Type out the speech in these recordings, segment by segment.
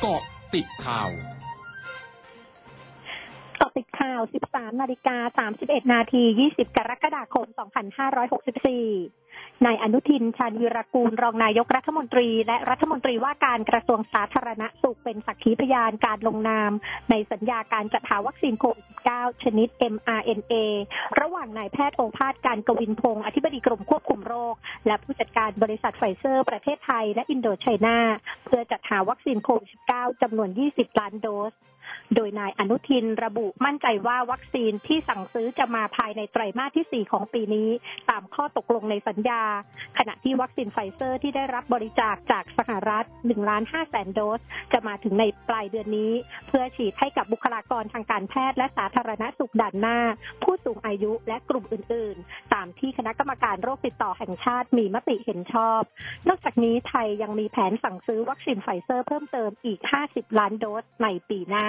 เกาะติดข่าว ข่าว 13 นาฬิกา 31 นาที 20 กรกฎาคม 2564 นายอนุทิน ชาญวีรกูล รองนายกรัฐมนตรี และรัฐมนตรีว่าการกระทรวงสาธารณสุขเป็นสักขีพยานการลงนาม ในสัญญาการจัดหาวัคซีนโควิด -19 ชนิด mRNA ระหว่างนายแพทย์โอภาสการย์กวินพงศ์อธิบดีกรมควบคุมโรค และผู้จัดการบริษัทไฟเซอร์ ประเทศไทย และอินโดไชนา เพื่อจัดหาวัคซีนโควิด -19 จำนวน 20 ล้านโดส โดยนายอนุทินระบุมั่นใจว่าวัคซีนที่สั่งซื้อจะมาภายในไตรมาสที่ 4 ของปีนี้ ตามข้อตกลงในสัญญา ขณะที่วัคซีนไฟเซอร์ที่ได้รับบริจาคจากสหรัฐ1ล้าน5แสนโดส จะมาถึงในปลายเดือนนี้ เพื่อฉีดให้กับบุคลากรทางการแพทย์และสาธารณสุขด่านหน้า ผู้สูงอายุและกลุ่มอื่น ๆ ตามที่คณะกรรมการโรคติดต่อแห่งชาติมีมติเห็นชอบ นอกจากนี้ไทยยังมีแผนสั่งซื้อวัคซีนไฟเซอร์เพิ่มเติมอีก 50 ล้านโดสในปีหน้า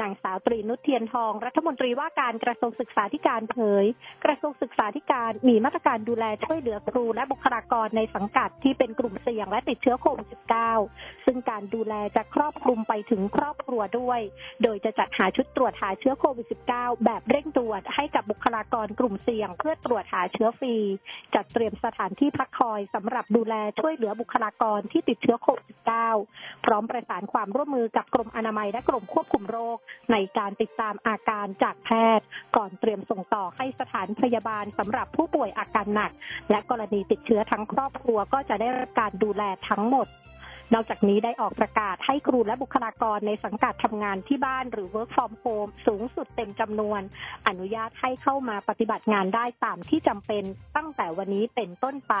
นางสาวตรีนุชเทียนทอง รัฐมนตรีว่าการกระทรวงศึกษาธิการเผย กระทรวงศึกษาธิการมีมาตรการดูแลช่วยเหลือครูและบุคลากรในสังกัดที่เป็นกลุ่มเสี่ยงและติดเชื้อโควิด -19 ซึ่งการดูแลจะครอบคลุมไปถึงครอบครัวด้วย โดยจะจัดหาชุดตรวจหาเชื้อโควิด -19 แบบเร่งด่วนให้กับบุคลากรกลุ่มเสี่ยง เพื่อตรวจหาเชื้อฟรี จัดเตรียมสถานที่พักคอยสำหรับดูแลช่วยเหลือบุคลากรที่ติดเชื้อโควิด -19 พร้อมประสานความร่วมมือกับกรมอนามัยและกรมควบคุมโรคในการติดตามอาการจากแพทย์ ก่อนเตรียมส่งต่อให้สถานพยาบาลสำหรับผู้ป่วยอาการหนัก และกรณีติดเชื้อทั้งครอบครัวก็จะได้รับการดูแลทั้งหมดนอกจากนี้ได้ออกประกาศให้ครูและบุคลากรในสังกัดทำงานที่บ้านหรือ work from home สูงสุดเต็มจำนวน อนุญาตให้เข้ามาปฏิบัติงานได้ตามที่จำเป็นตั้งแต่วันนี้เป็นต้นไป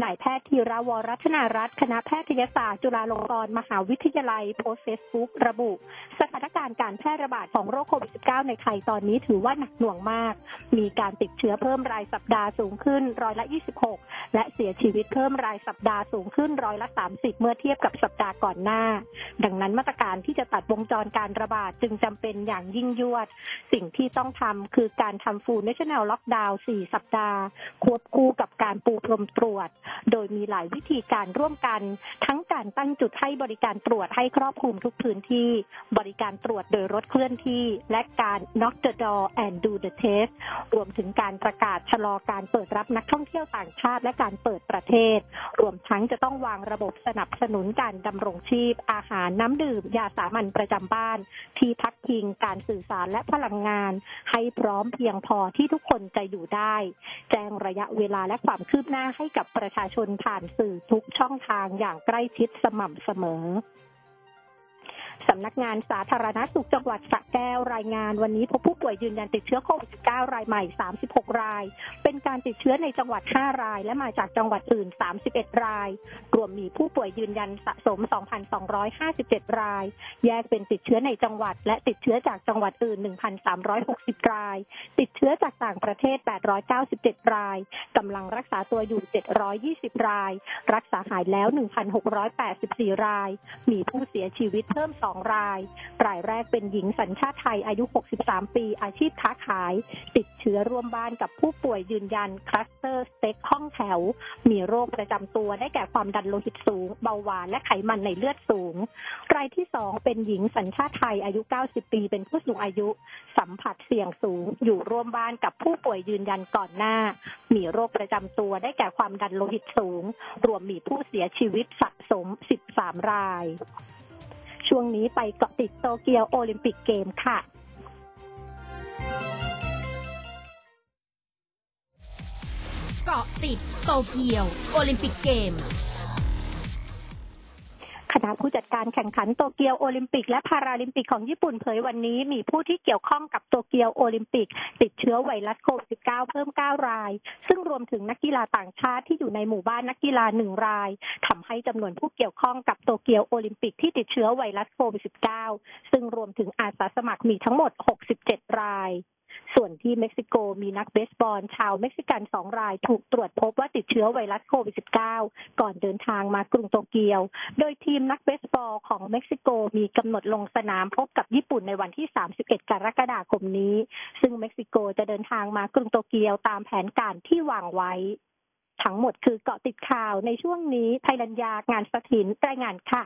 นายแพทย์ธีราวรัตนารัตน์คณะแพทยศาสตร์จุฬาลงกรณ์มหาวิทยาลัยโพสเฟซบุ๊กระบุ สถานการณ์การแพร่ระบาดของโรคโควิด -19 ในไทยตอนนี้ถือว่าหนักหน่วงมาก มีการติดเชื้อเพิ่มรายสัปดาห์สูงขึ้นร้อยละ 26 และเสียชีวิตเพิ่มรายสัปดาห์สูงขึ้นร้อยละ 30 เมื่อเทียบกับสัปดาห์ก่อนหน้า ดังนั้นมาตรการที่จะตัดวงจรการระบาดจึงจำเป็นอย่างยิ่งยวด สิ่งที่ต้องทำคือการทำ full national lockdown 4สัปดาห์ ควบคู่กับการปูพรมตรวจโดยมีหลายวิธีการร่วมกัน ทั้งการตั้งจุดให้บริการตรวจให้ครอบคลุมทุกพื้นที่ บริการตรวจโดยรถเคลื่อนที่ และการ knock the door and do the test รวมถึงการประกาศชะลอการเปิดรับนักท่องเที่ยวต่างชาติ และการเปิดประเทศ รวมทั้งจะต้องวางระบบสนับสนุนการดำรงชีพ อาหารน้ำดื่ม ยาสามัญประจำบ้าน ที่พักพิง การสื่อสารและพลังงาน ให้พร้อมเพียงพอที่ทุกคนจะอยู่ได้ แจ้งระยะเวลาและความคืบหน้าให้กับประชาชนผ่านสื่อทุกช่องทางอย่างใกล้ชิดสม่ำเสมอ สำนักงานสาธารณสุขจังหวัดสระแก้วรายงานวันนี้พบผู้ป่วยยืนยันติดเชื้อโควิด -19 รายใหม่ 36 ราย เป็นการติดเชื้อในจังหวัด 5 ราย และมาจากจังหวัดอื่น 31 ราย รวมมีผู้ป่วยยืนยันสะสม 2,257 ราย แยกเป็นติดเชื้อในจังหวัด และติดเชื้อจากจังหวัดอื่น 1,360 ราย ติดเชื้อจากต่างประเทศ 897 รายกำลังรักษาตัวอยู่ 720 ราย รักษาหายแล้ว 1,684 ราย มีผู้เสียชีวิตเพิ่ม2ราย รายแรกเป็นหญิงสัญชาติไทยอายุ 63 ปีอาชีพค้าขาย ติดเชื้อร่วมบ้านกับผู้ป่วยยืนยันคลัสเตอร์สเต็กห้องแถว มีโรคประจำตัวได้แก่ความดันโลหิตสูง เบาหวานและไขมันในเลือดสูง รายที่ 2 เป็นหญิงสัญชาติไทยอายุ 90 ปี เป็นผู้สูงอายุ สัมผัสเสี่ยงสูง อยู่ร่วมบ้านกับผู้ป่วยยืนยันก่อนหน้า มีโรคประจำตัวได้แก่ความดันโลหิตสูง รวมมีผู้เสียชีวิตสะสม 13 ราย ช่วงนี้ไปเกาะติด Tokyo Olympic Games ค่ะ เกาะติด Tokyo Olympic Games คณะผู้จัดการแข่งขันโตเกียวโอลิมปิกและพาราลิมปิกของญี่ปุ่นเผยวันนี้มีผู้ที่เกี่ยวข้องกับโตเกียวโอลิมปิก ติดเชื้อไวรัสโควิด -19 เพิ่ม 9 ราย ซึ่งรวมถึงนักกีฬาต่างชาติที่อยู่ในหมู่บ้านนักกีฬาหนึ่งรายทำให้จำนวนผู้เกี่ยวข้องกับโตเกียวโอลิมปิกที่ติดเชื้อไวรัสโควิด -19 ซึ่งรวมถึงอาสาสมัครมีทั้งหมด 67 ราย ส่วนที่เม็กซิโกมีนักเบสบอลชาวเม็กซิกันสองรายถูกตรวจพบว่าติดเชื้อไวรัสโควิด -19 ก่อนเดินทางมากรุงโตเกียว โดยทีมนักเบสบอลของเม็กซิโกมีกำหนดลงสนามพบกับญี่ปุ่นในวันที่ 31 กรกฎาคมนี้ ซึ่งเม็กซิโกจะเดินทางมากรุงโตเกียวตามแผนการที่วางไว้ ทั้งหมดคือเกาะติดข่าวในช่วงนี้ไทยรัญญางานสถินรายงานค่ะ